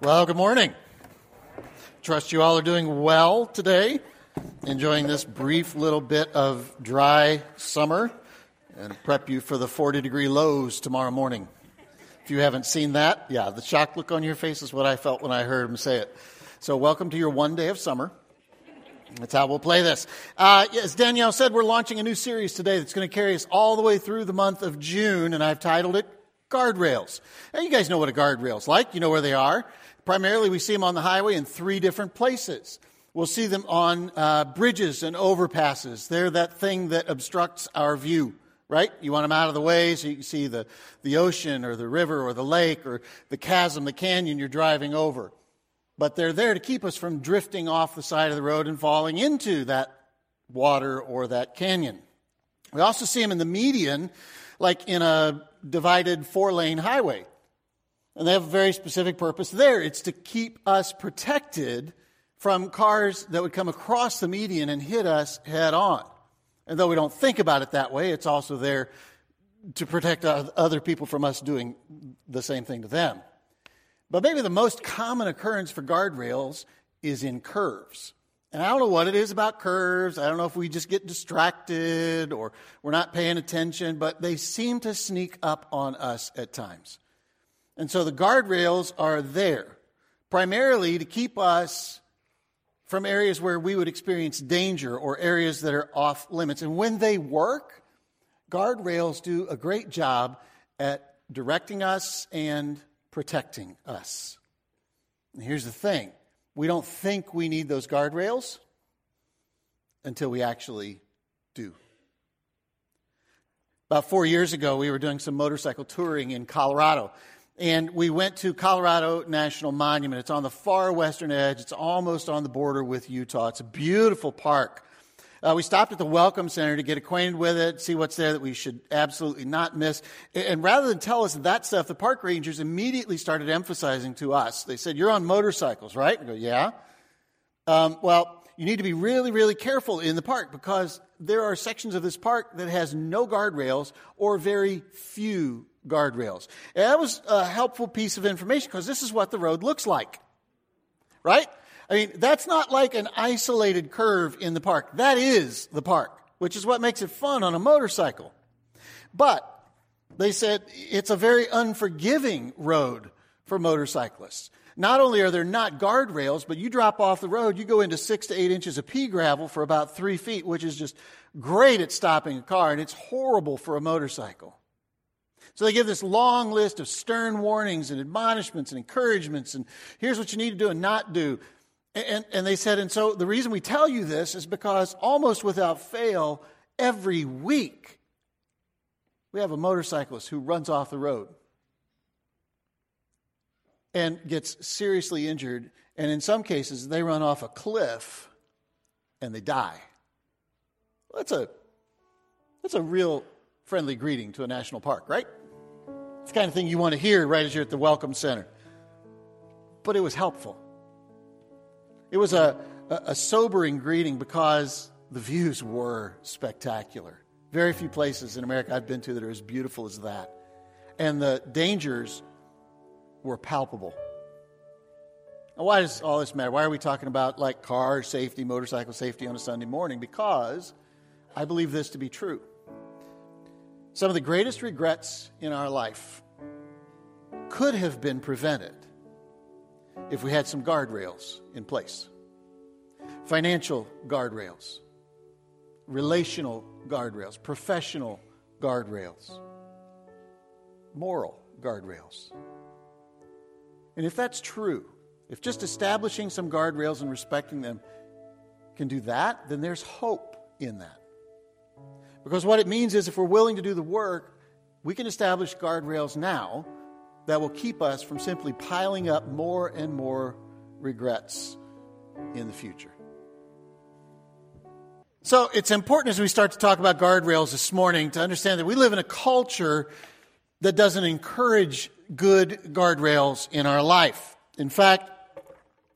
Well, good morning. Trust you all are doing well today, enjoying this brief little bit of dry summer, and prep you for the 40 degree lows tomorrow morning. If you haven't seen that, yeah, the shock look on your face is what I felt when I heard him say it. So, welcome to your one day of summer. That's how we'll play this. Uh, as Danielle said, we're launching a new series today that's going to carry us all the way through the month of June, and I've titled it Guardrails. Now, you guys know what a guardrail's like. You know where they are. Primarily, we see them on the highway in three different places. We'll see them on uh, bridges and overpasses. They're that thing that obstructs our view, right? You want them out of the way so you can see the, the ocean or the river or the lake or the chasm, the canyon you're driving over. But they're there to keep us from drifting off the side of the road and falling into that water or that canyon. We also see them in the median, like in a divided four lane highway. And they have a very specific purpose there. It's to keep us protected from cars that would come across the median and hit us head on. And though we don't think about it that way, it's also there to protect other people from us doing the same thing to them. But maybe the most common occurrence for guardrails is in curves. And I don't know what it is about curves. I don't know if we just get distracted or we're not paying attention, but they seem to sneak up on us at times. And so the guardrails are there primarily to keep us from areas where we would experience danger or areas that are off limits. And when they work, guardrails do a great job at directing us and protecting us. And here's the thing we don't think we need those guardrails until we actually do. About four years ago, we were doing some motorcycle touring in Colorado. And we went to Colorado National Monument. It's on the far western edge. It's almost on the border with Utah. It's a beautiful park. Uh, we stopped at the Welcome Center to get acquainted with it, see what's there that we should absolutely not miss. And rather than tell us that stuff, the park rangers immediately started emphasizing to us. They said, You're on motorcycles, right? We go, Yeah. Um, well, you need to be really, really careful in the park because there are sections of this park that has no guardrails or very few guardrails. And that was a helpful piece of information because this is what the road looks like. Right? I mean, that's not like an isolated curve in the park. That is the park, which is what makes it fun on a motorcycle. But they said it's a very unforgiving road for motorcyclists. Not only are there not guardrails, but you drop off the road, you go into six to eight inches of pea gravel for about three feet, which is just great at stopping a car, and it's horrible for a motorcycle. So they give this long list of stern warnings and admonishments and encouragements, and here's what you need to do and not do. And, and they said, and so the reason we tell you this is because almost without fail, every week, we have a motorcyclist who runs off the road and gets seriously injured. And in some cases, they run off a cliff and they die. that's a, that's a real friendly greeting to a national park, right? It's the kind of thing you want to hear right as you're at the Welcome Center. But it was helpful. It was a, a, sobering greeting because the views were spectacular. Very few places in America I've been to that are as beautiful as that. And the dangers were palpable. Now, why does all this matter? Why are we talking about like car safety, motorcycle safety on a Sunday morning? Because I believe this to be true. Some of the greatest regrets in our life could have been prevented if we had some guardrails in place financial guardrails, relational guardrails, professional guardrails, moral guardrails. And if that's true, if just establishing some guardrails and respecting them can do that, then there's hope in that. Because what it means is if we're willing to do the work, we can establish guardrails now that will keep us from simply piling up more and more regrets in the future. So it's important as we start to talk about guardrails this morning to understand that we live in a culture that doesn't encourage good guardrails in our life. In fact,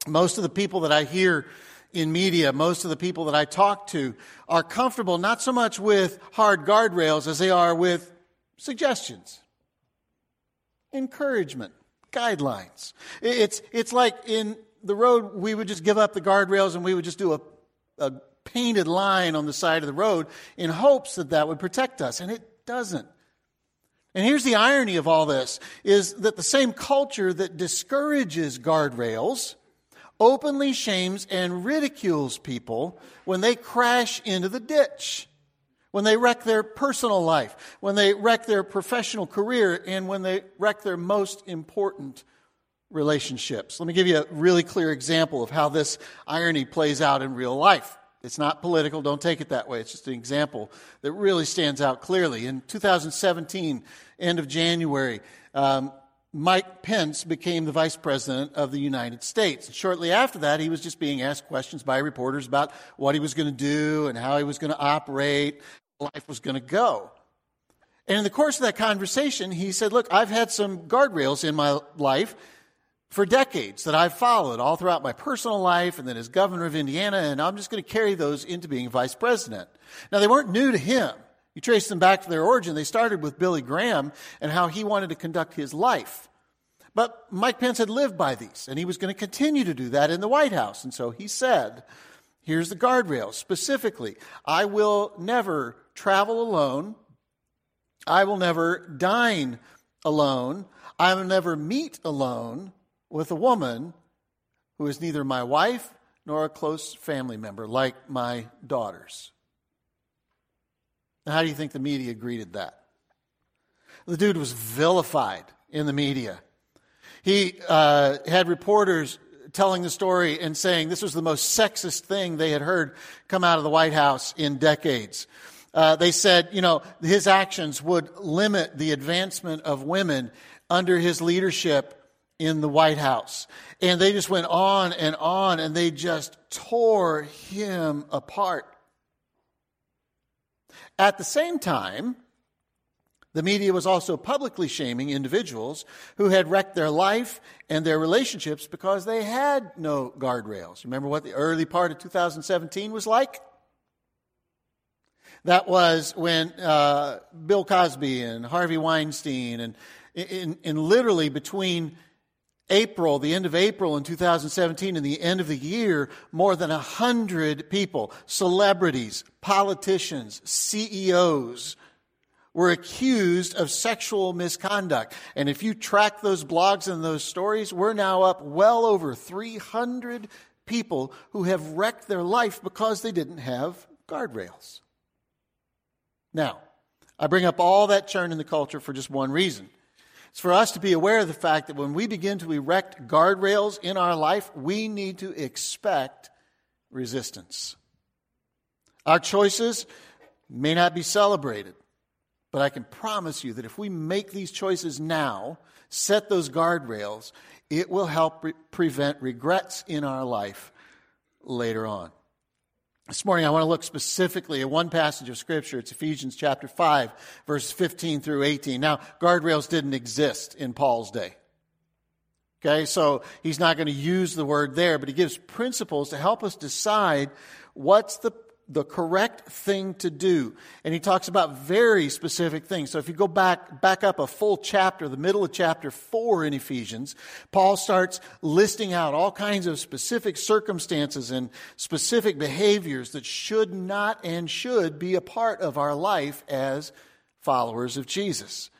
most of the people that I hear in media, most of the people that I talk to are comfortable not so much with hard guardrails as they are with suggestions, encouragement, guidelines. It's, it's like in the road, we would just give up the guardrails and we would just do a, a painted line on the side of the road in hopes that that would protect us. And it doesn't. And here's the irony of all this is that the same culture that discourages guardrails openly shames and ridicules people when they crash into the ditch, when they wreck their personal life, when they wreck their professional career, and when they wreck their most important relationships. Let me give you a really clear example of how this irony plays out in real life. It's not political, don't take it that way. It's just an example that really stands out clearly. In 2017, end of January, um, Mike Pence became the vice president of the United States. Shortly after that, he was just being asked questions by reporters about what he was going to do and how he was going to operate, life was going to go. And in the course of that conversation, he said, Look, I've had some guardrails in my life for decades that I've followed all throughout my personal life and then as governor of Indiana, and I'm just going to carry those into being vice president. Now, they weren't new to him. You trace them back to their origin. They started with Billy Graham and how he wanted to conduct his life. But Mike Pence had lived by these, and he was going to continue to do that in the White House. And so he said, here's the guardrails specifically I will never travel alone. I will never dine alone. I will never meet alone with a woman who is neither my wife nor a close family member, like my daughters. Now, how do you think the media greeted that? The dude was vilified in the media. He uh, had reporters telling the story and saying this was the most sexist thing they had heard come out of the White House in decades. Uh, they said, you know, his actions would limit the advancement of women under his leadership in the White House. And they just went on and on and they just tore him apart. At the same time, the media was also publicly shaming individuals who had wrecked their life and their relationships because they had no guardrails. Remember what the early part of 2017 was like? That was when uh, Bill Cosby and Harvey Weinstein, and in, in literally between April, the end of April in 2017 and the end of the year, more than 100 people, celebrities, politicians, CEOs, were accused of sexual misconduct. And if you track those blogs and those stories, we're now up well over 300 people who have wrecked their life because they didn't have guardrails. Now, I bring up all that churn in the culture for just one reason. It's for us to be aware of the fact that when we begin to erect guardrails in our life, we need to expect resistance. Our choices may not be celebrated. But I can promise you that if we make these choices now, set those guardrails, it will help re- prevent regrets in our life later on. This morning, I want to look specifically at one passage of Scripture. It's Ephesians chapter 5, verses 15 through 18. Now, guardrails didn't exist in Paul's day. Okay, so he's not going to use the word there, but he gives principles to help us decide what's the the correct thing to do. And he talks about very specific things. So if you go back, back up a full chapter, the middle of chapter four in Ephesians, Paul starts listing out all kinds of specific circumstances and specific behaviors that should not and should be a part of our life as followers of Jesus.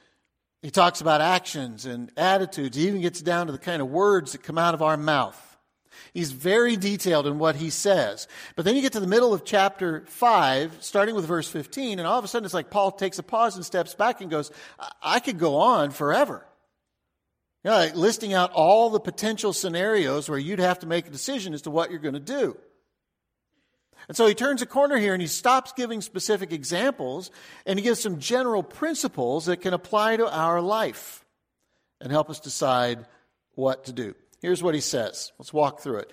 He talks about actions and attitudes. He even gets down to the kind of words that come out of our mouth. He's very detailed in what he says. But then you get to the middle of chapter 5, starting with verse 15, and all of a sudden it's like Paul takes a pause and steps back and goes, I could go on forever. You know, like listing out all the potential scenarios where you'd have to make a decision as to what you're going to do. And so he turns a corner here and he stops giving specific examples and he gives some general principles that can apply to our life and help us decide what to do. Here's what he says. Let's walk through it.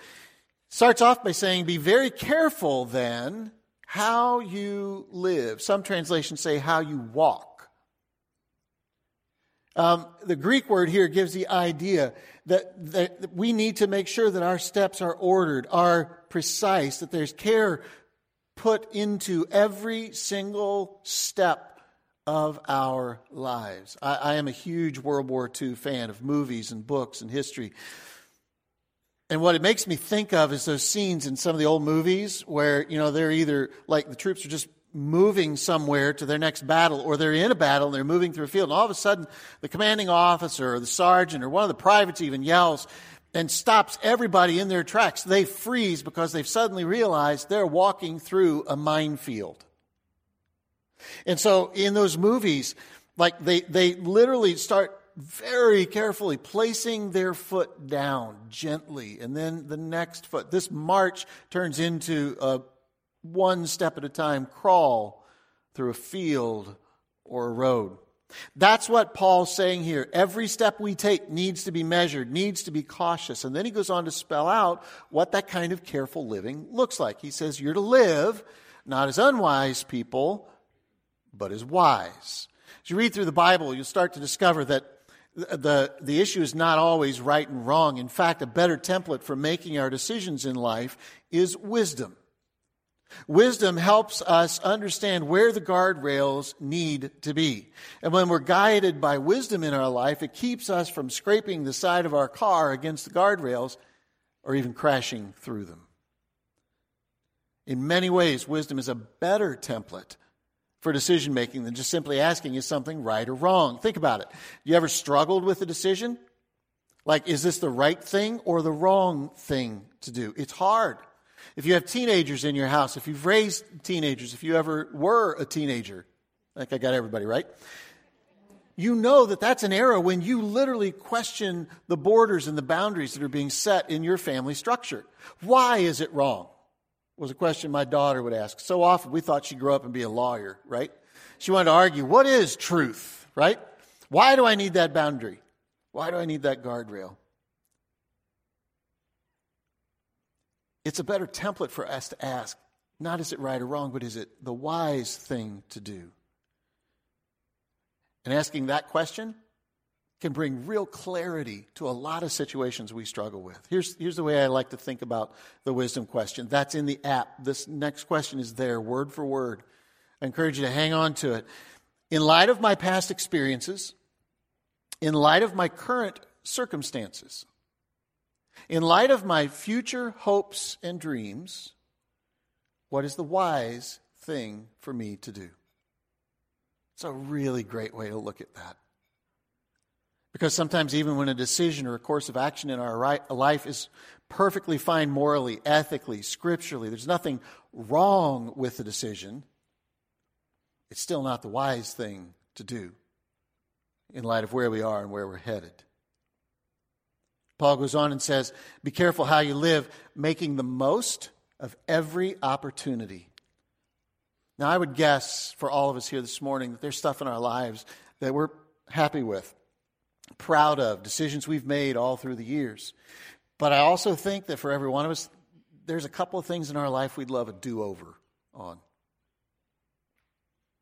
Starts off by saying, Be very careful then how you live. Some translations say how you walk. Um, the Greek word here gives the idea that, that we need to make sure that our steps are ordered, are precise, that there's care put into every single step of our lives. I, I, am a huge World War II fan of movies and books and history. And what it makes me think of is those scenes in some of the old movies where, you know, they're either like the troops are just moving somewhere to their next battle, or they're in a battle and they're moving through a field, and all of a sudden the commanding officer or the sergeant or one of the privates even yells and stops everybody in their tracks. They freeze because they've suddenly realized they're walking through a minefield. And so in those movies, like they, they literally start very carefully placing their foot down gently and then the next foot. This march turns into a one step at a time crawl through a field or a road. That's what Paul's saying here. Every step we take needs to be measured, needs to be cautious. And then he goes on to spell out what that kind of careful living looks like. He says, You're to live not as unwise people, but as wise. As you read through the Bible, you'll start to discover that the, the issue is not always right and wrong. In fact, a better template for making our decisions in life is wisdom. Wisdom helps us understand where the guardrails need to be. And when we're guided by wisdom in our life, it keeps us from scraping the side of our car against the guardrails or even crashing through them. In many ways, wisdom is a better template for decision making than just simply asking is something right or wrong. Think about it. You ever struggled with a decision? Like, is this the right thing or the wrong thing to do? It's hard. If you have teenagers in your house, if you've raised teenagers, if you ever were a teenager, like I got everybody, right? You know that that's an era when you literally question the borders and the boundaries that are being set in your family structure. Why is it wrong? Was a question my daughter would ask. So often we thought she'd grow up and be a lawyer, right? She wanted to argue, what is truth, right? Why do I need that boundary? Why do I need that guardrail? It's a better template for us to ask not is it right or wrong, but is it the wise thing to do? And asking that question can bring real clarity to a lot of situations we struggle with. Here's, here's the way I like to think about the wisdom question. That's in the app. This next question is there, word for word. I encourage you to hang on to it. In light of my past experiences, in light of my current circumstances, in light of my future hopes and dreams, what is the wise thing for me to do? It's a really great way to look at that. Because sometimes, even when a decision or a course of action in our life is perfectly fine morally, ethically, scripturally, there's nothing wrong with the decision, it's still not the wise thing to do in light of where we are and where we're headed. Paul goes on and says, Be careful how you live, making the most of every opportunity. Now, I would guess for all of us here this morning that there's stuff in our lives that we're happy with, proud of, decisions we've made all through the years. But I also think that for every one of us, there's a couple of things in our life we'd love a do over on.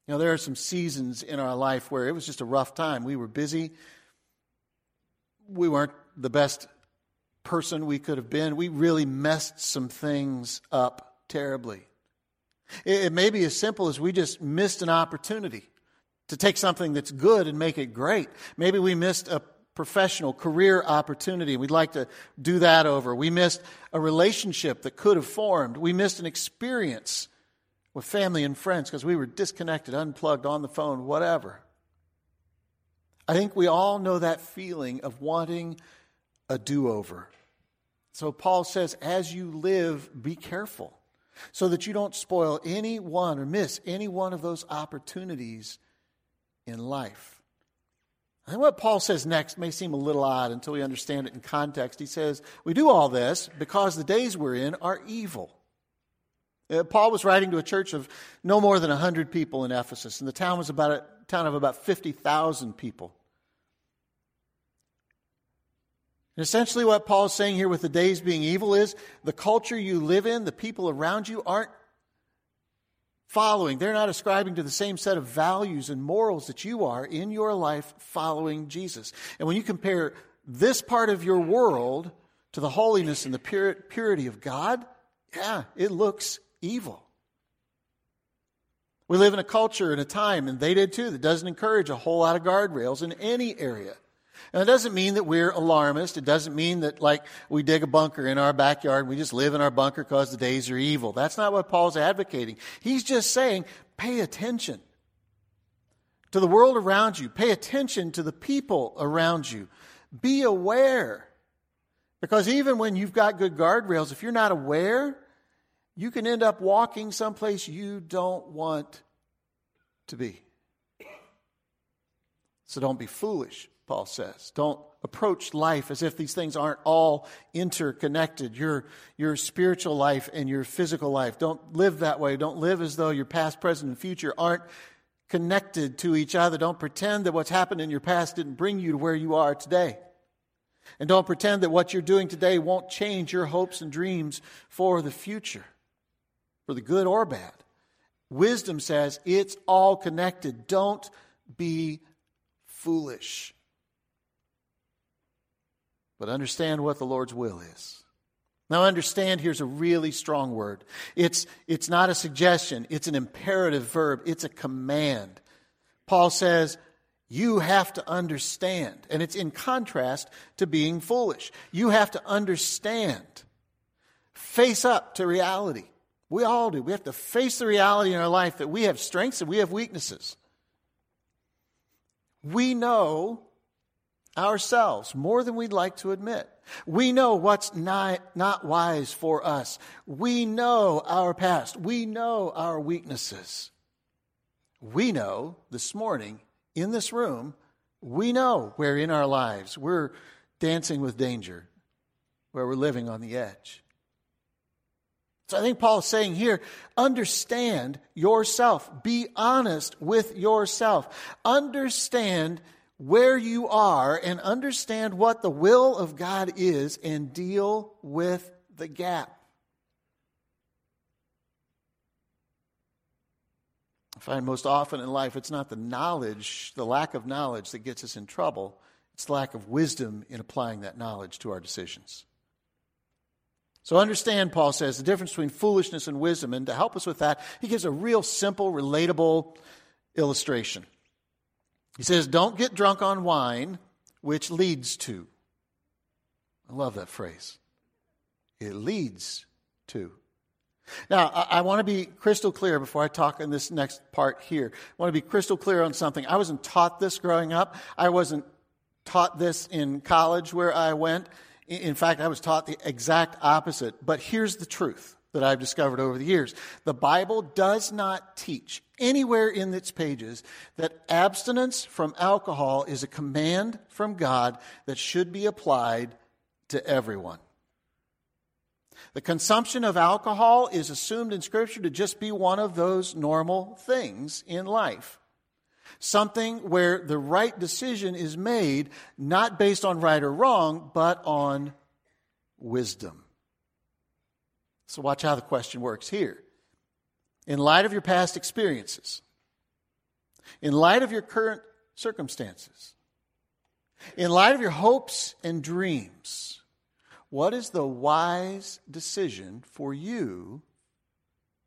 You know, there are some seasons in our life where it was just a rough time. We were busy. We weren't the best person we could have been. We really messed some things up terribly. It, may be as simple as we just missed an opportunity to take something that's good and make it great. Maybe we missed a professional career opportunity. We'd like to do that over. We missed a relationship that could have formed. We missed an experience with family and friends because we were disconnected, unplugged, on the phone, whatever. I think we all know that feeling of wanting a do over. So Paul says, as you live, be careful so that you don't spoil any one or miss any one of those opportunities in life. And what Paul says next may seem a little odd until we understand it in context. He says, We do all this because the days we're in are evil. Uh, Paul was writing to a church of no more than 100 people in Ephesus, and the town was about a town of about 50,000 people. And essentially, what Paul is saying here with the days being evil is the culture you live in, the people around you aren't following. They're not ascribing to the same set of values and morals that you are in your life following Jesus. And when you compare this part of your world to the holiness and the pur- purity of God, yeah, it looks evil. We live in a culture and a time, and they did too, that doesn't encourage a whole lot of guardrails in any area. And it doesn't mean that we're alarmist. It doesn't mean that, like, we dig a bunker in our backyard and we just live in our bunker because the days are evil. That's not what Paul's advocating. He's just saying, pay attention to the world around you. Pay attention to the people around you. Be aware. Because even when you've got good guardrails, if you're not aware, you can end up walking someplace you don't want to be. So don't be foolish. Paul says. Don't approach life as if these things aren't all interconnected. Your, your spiritual life and your physical life. Don't live that way. Don't live as though your past, present, and future aren't connected to each other. Don't pretend that what's happened in your past didn't bring you to where you are today. And don't pretend that what you're doing today won't change your hopes and dreams for the future, for the good or bad. Wisdom says it's all connected. Don't be foolish but understand what the Lord's will is. Now, understand here's a really strong word. It's, it's not a suggestion, it's an imperative verb, it's a command. Paul says, You have to understand. And it's in contrast to being foolish. You have to understand. Face up to reality. We all do. We have to face the reality in our life that we have strengths and we have weaknesses. We know ourselves more than we'd like to admit. We know what's not, not wise for us. We know our past. We know our weaknesses. We know this morning in this room, we know where in our lives we're dancing with danger, where we're living on the edge. So I think Paul is saying here understand yourself. Be honest with yourself. Understand where you are and understand what the will of God is and deal with the gap. I find most often in life it's not the knowledge, the lack of knowledge that gets us in trouble, it's lack of wisdom in applying that knowledge to our decisions. So understand, Paul says, the difference between foolishness and wisdom. And to help us with that, he gives a real simple, relatable illustration. He says, Don't get drunk on wine, which leads to. I love that phrase. It leads to. Now, I, I want to be crystal clear before I talk in this next part here. I want to be crystal clear on something. I wasn't taught this growing up. I wasn't taught this in college where I went. In fact, I was taught the exact opposite. But here's the truth that I've discovered over the years. The Bible does not teach anywhere in its pages that abstinence from alcohol is a command from God that should be applied to everyone. The consumption of alcohol is assumed in Scripture to just be one of those normal things in life. Something where the right decision is made not based on right or wrong, but on wisdom. So, watch how the question works here. In light of your past experiences, in light of your current circumstances, in light of your hopes and dreams, what is the wise decision for you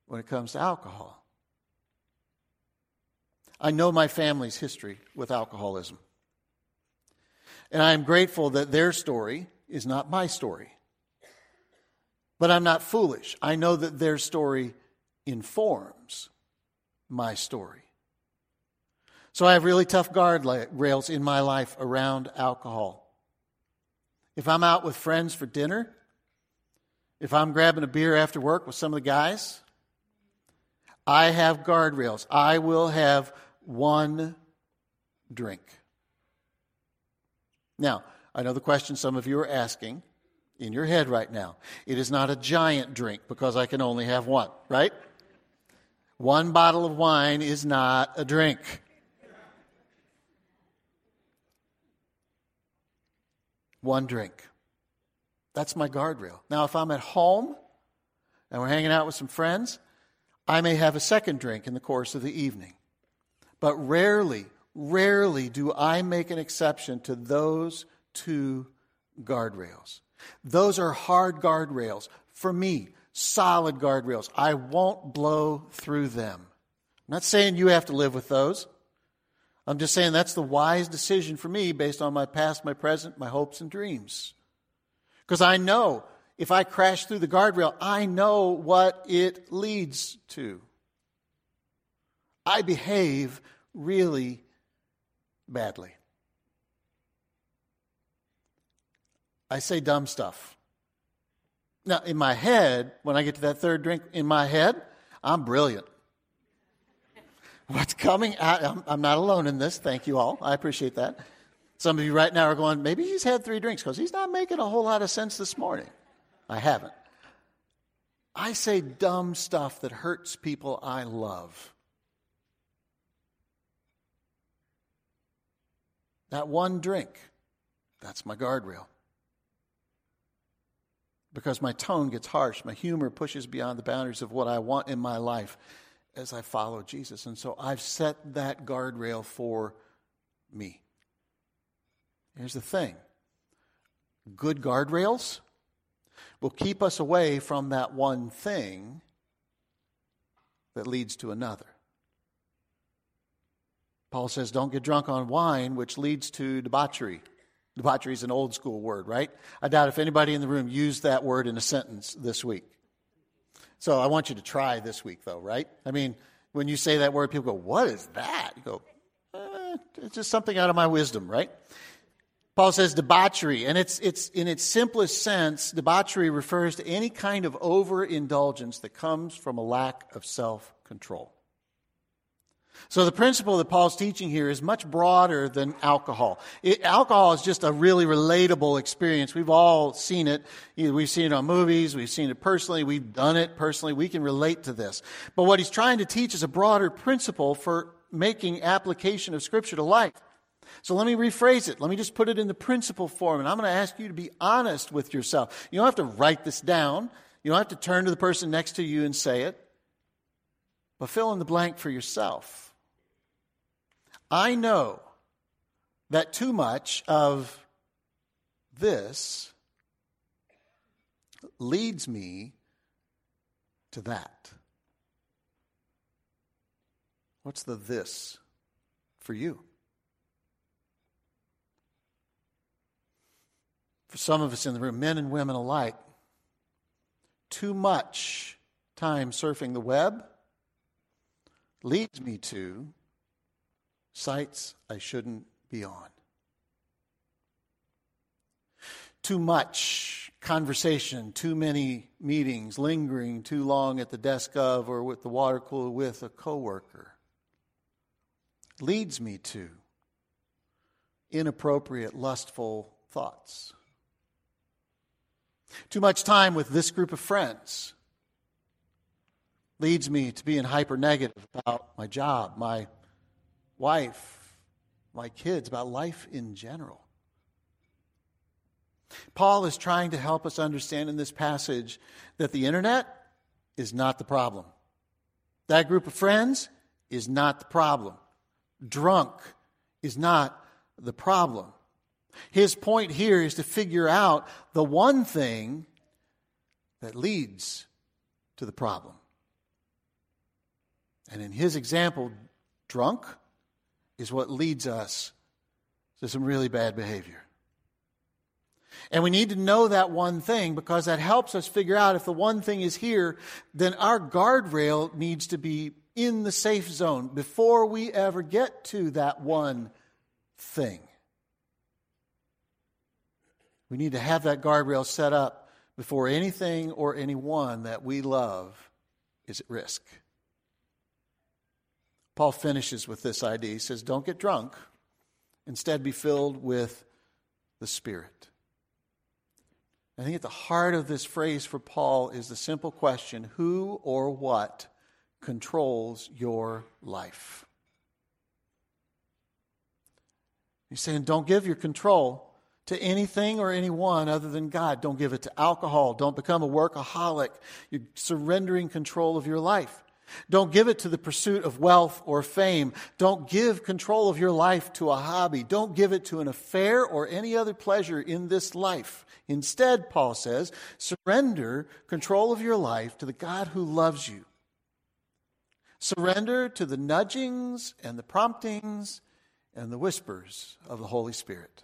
when it comes to alcohol? I know my family's history with alcoholism. And I am grateful that their story is not my story. But I'm not foolish. I know that their story informs my story. So I have really tough guardrails in my life around alcohol. If I'm out with friends for dinner, if I'm grabbing a beer after work with some of the guys, I have guardrails. I will have one drink. Now, I know the question some of you are asking in your head right now. It is not a giant drink because I can only have one, right? One bottle of wine is not a drink. One drink. That's my guardrail. Now, if I'm at home and we're hanging out with some friends, I may have a second drink in the course of the evening. But rarely, rarely do I make an exception to those two guardrails. Those are hard guardrails. For me, solid guardrails. I won't blow through them. I'm not saying you have to live with those. I'm just saying that's the wise decision for me based on my past, my present, my hopes, and dreams. Because I know if I crash through the guardrail, I know what it leads to. I behave really badly. I say dumb stuff. Now, in my head, when I get to that third drink, in my head, I'm brilliant. What's coming out, I'm, I'm not alone in this. Thank you all. I appreciate that. Some of you right now are going, maybe he's had three drinks because he's not making a whole lot of sense this morning. I haven't. I say dumb stuff that hurts people I love. That one drink, that's my guardrail. Because my tone gets harsh, my humor pushes beyond the boundaries of what I want in my life as I follow Jesus. And so I've set that guardrail for me. Here's the thing good guardrails will keep us away from that one thing that leads to another. Paul says, Don't get drunk on wine, which leads to debauchery. Debauchery is an old school word, right? I doubt if anybody in the room used that word in a sentence this week. So I want you to try this week, though, right? I mean, when you say that word, people go, What is that? You go, eh, It's just something out of my wisdom, right? Paul says debauchery, and it's, it's in its simplest sense, debauchery refers to any kind of overindulgence that comes from a lack of self control. So the principle that Paul's teaching here is much broader than alcohol. It, alcohol is just a really relatable experience. We've all seen it. Either we've seen it on movies, we've seen it personally, we've done it personally. We can relate to this. But what he's trying to teach is a broader principle for making application of Scripture to life. So let me rephrase it. Let me just put it in the principle form, and I'm going to ask you to be honest with yourself. You don't have to write this down. You don't have to turn to the person next to you and say it. But fill in the blank for yourself. I know that too much of this leads me to that. What's the this for you? For some of us in the room, men and women alike, too much time surfing the web leads me to sites I shouldn't be on. Too much conversation, too many meetings, lingering too long at the desk of or with the water cooler with a coworker leads me to inappropriate, lustful thoughts. Too much time with this group of friends leads me to being hyper negative about my job, my wife, my kids, about life in general. Paul is trying to help us understand in this passage that the internet is not the problem. That group of friends is not the problem. Drunk is not the problem. His point here is to figure out the one thing that leads to the problem. And in his example, drunk is what leads us to some really bad behavior. And we need to know that one thing because that helps us figure out if the one thing is here, then our guardrail needs to be in the safe zone before we ever get to that one thing. We need to have that guardrail set up before anything or anyone that we love is at risk. Paul finishes with this idea. He says, Don't get drunk. Instead, be filled with the Spirit. I think at the heart of this phrase for Paul is the simple question who or what controls your life? He's saying, don't give your control to anything or anyone other than God. Don't give it to alcohol. Don't become a workaholic. You're surrendering control of your life. Don't give it to the pursuit of wealth or fame. Don't give control of your life to a hobby. Don't give it to an affair or any other pleasure in this life. Instead, Paul says, surrender control of your life to the God who loves you. Surrender to the nudgings and the promptings and the whispers of the Holy Spirit.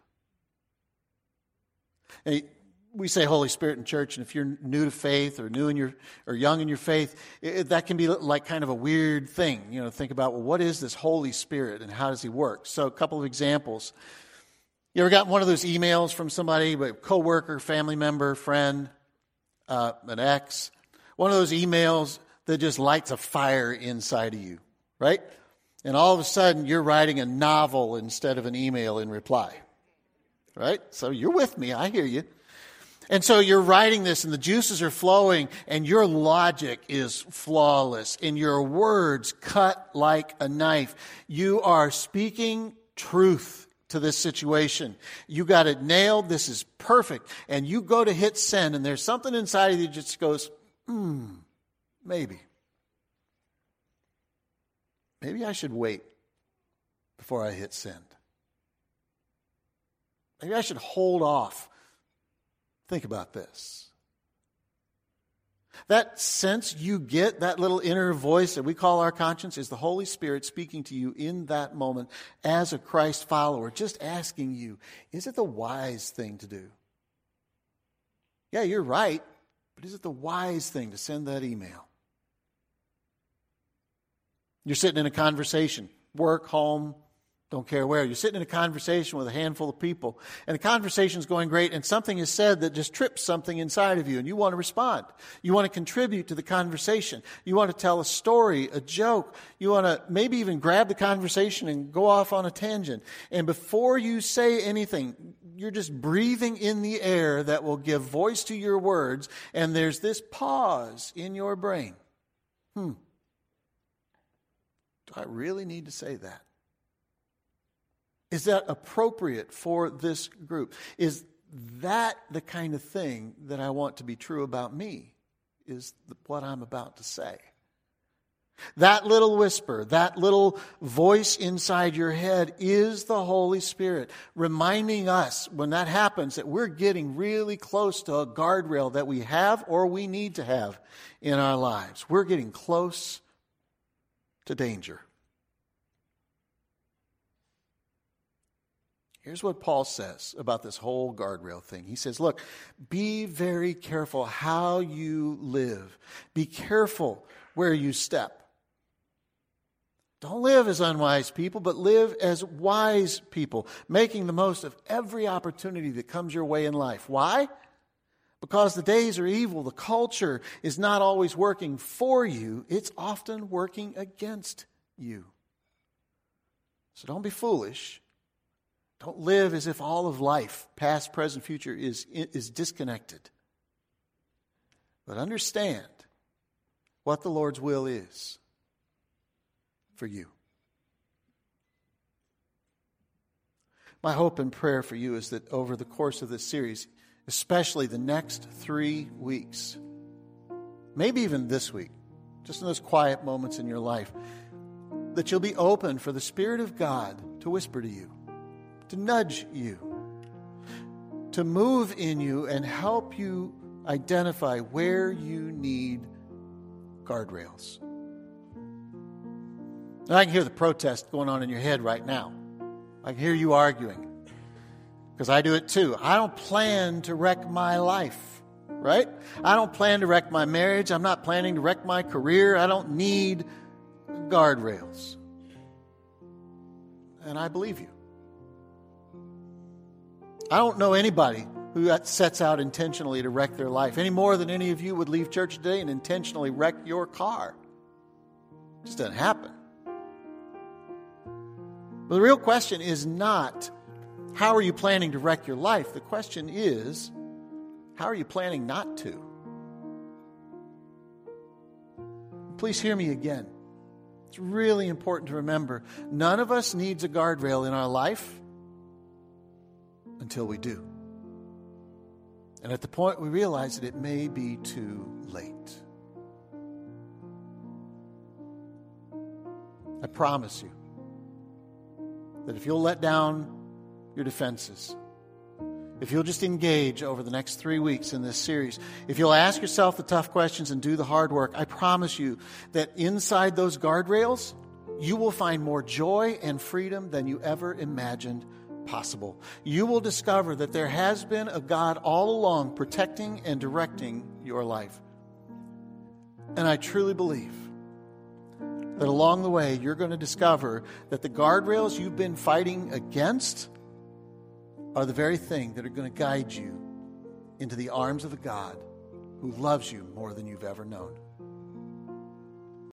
We say Holy Spirit in church, and if you're new to faith or new in your or young in your faith, it, that can be like kind of a weird thing. You know, think about well, what is this Holy Spirit and how does He work? So, a couple of examples. You ever got one of those emails from somebody, a coworker, family member, friend, uh, an ex? One of those emails that just lights a fire inside of you, right? And all of a sudden, you're writing a novel instead of an email in reply, right? So you're with me. I hear you. And so you're writing this and the juices are flowing and your logic is flawless and your words cut like a knife. You are speaking truth to this situation. You got it nailed. This is perfect. And you go to hit send and there's something inside of you that just goes, hmm, maybe. Maybe I should wait before I hit send. Maybe I should hold off Think about this. That sense you get, that little inner voice that we call our conscience, is the Holy Spirit speaking to you in that moment as a Christ follower, just asking you, is it the wise thing to do? Yeah, you're right, but is it the wise thing to send that email? You're sitting in a conversation, work, home, don't care where. You're sitting in a conversation with a handful of people, and the conversation's going great, and something is said that just trips something inside of you, and you want to respond. You want to contribute to the conversation. You want to tell a story, a joke. You want to maybe even grab the conversation and go off on a tangent. And before you say anything, you're just breathing in the air that will give voice to your words, and there's this pause in your brain. Hmm. Do I really need to say that? Is that appropriate for this group? Is that the kind of thing that I want to be true about me? Is what I'm about to say. That little whisper, that little voice inside your head is the Holy Spirit reminding us when that happens that we're getting really close to a guardrail that we have or we need to have in our lives. We're getting close to danger. Here's what Paul says about this whole guardrail thing. He says, Look, be very careful how you live, be careful where you step. Don't live as unwise people, but live as wise people, making the most of every opportunity that comes your way in life. Why? Because the days are evil. The culture is not always working for you, it's often working against you. So don't be foolish. Don't live as if all of life, past, present, future, is, is disconnected. But understand what the Lord's will is for you. My hope and prayer for you is that over the course of this series, especially the next three weeks, maybe even this week, just in those quiet moments in your life, that you'll be open for the Spirit of God to whisper to you to nudge you, to move in you and help you identify where you need guardrails. And I can hear the protest going on in your head right now. I can hear you arguing because I do it too. I don't plan to wreck my life, right? I don't plan to wreck my marriage. I'm not planning to wreck my career. I don't need guardrails. And I believe you. I don't know anybody who sets out intentionally to wreck their life any more than any of you would leave church today and intentionally wreck your car. It just doesn't happen. But the real question is not how are you planning to wreck your life? The question is how are you planning not to? Please hear me again. It's really important to remember none of us needs a guardrail in our life until we do. And at the point we realize that it may be too late. I promise you that if you'll let down your defenses, if you'll just engage over the next three weeks in this series, if you'll ask yourself the tough questions and do the hard work, I promise you that inside those guardrails, you will find more joy and freedom than you ever imagined possible. You will discover that there has been a God all along protecting and directing your life. And I truly believe that along the way, you're going to discover that the guardrails you've been fighting against are the very thing that are going to guide you into the arms of a God who loves you more than you've ever known.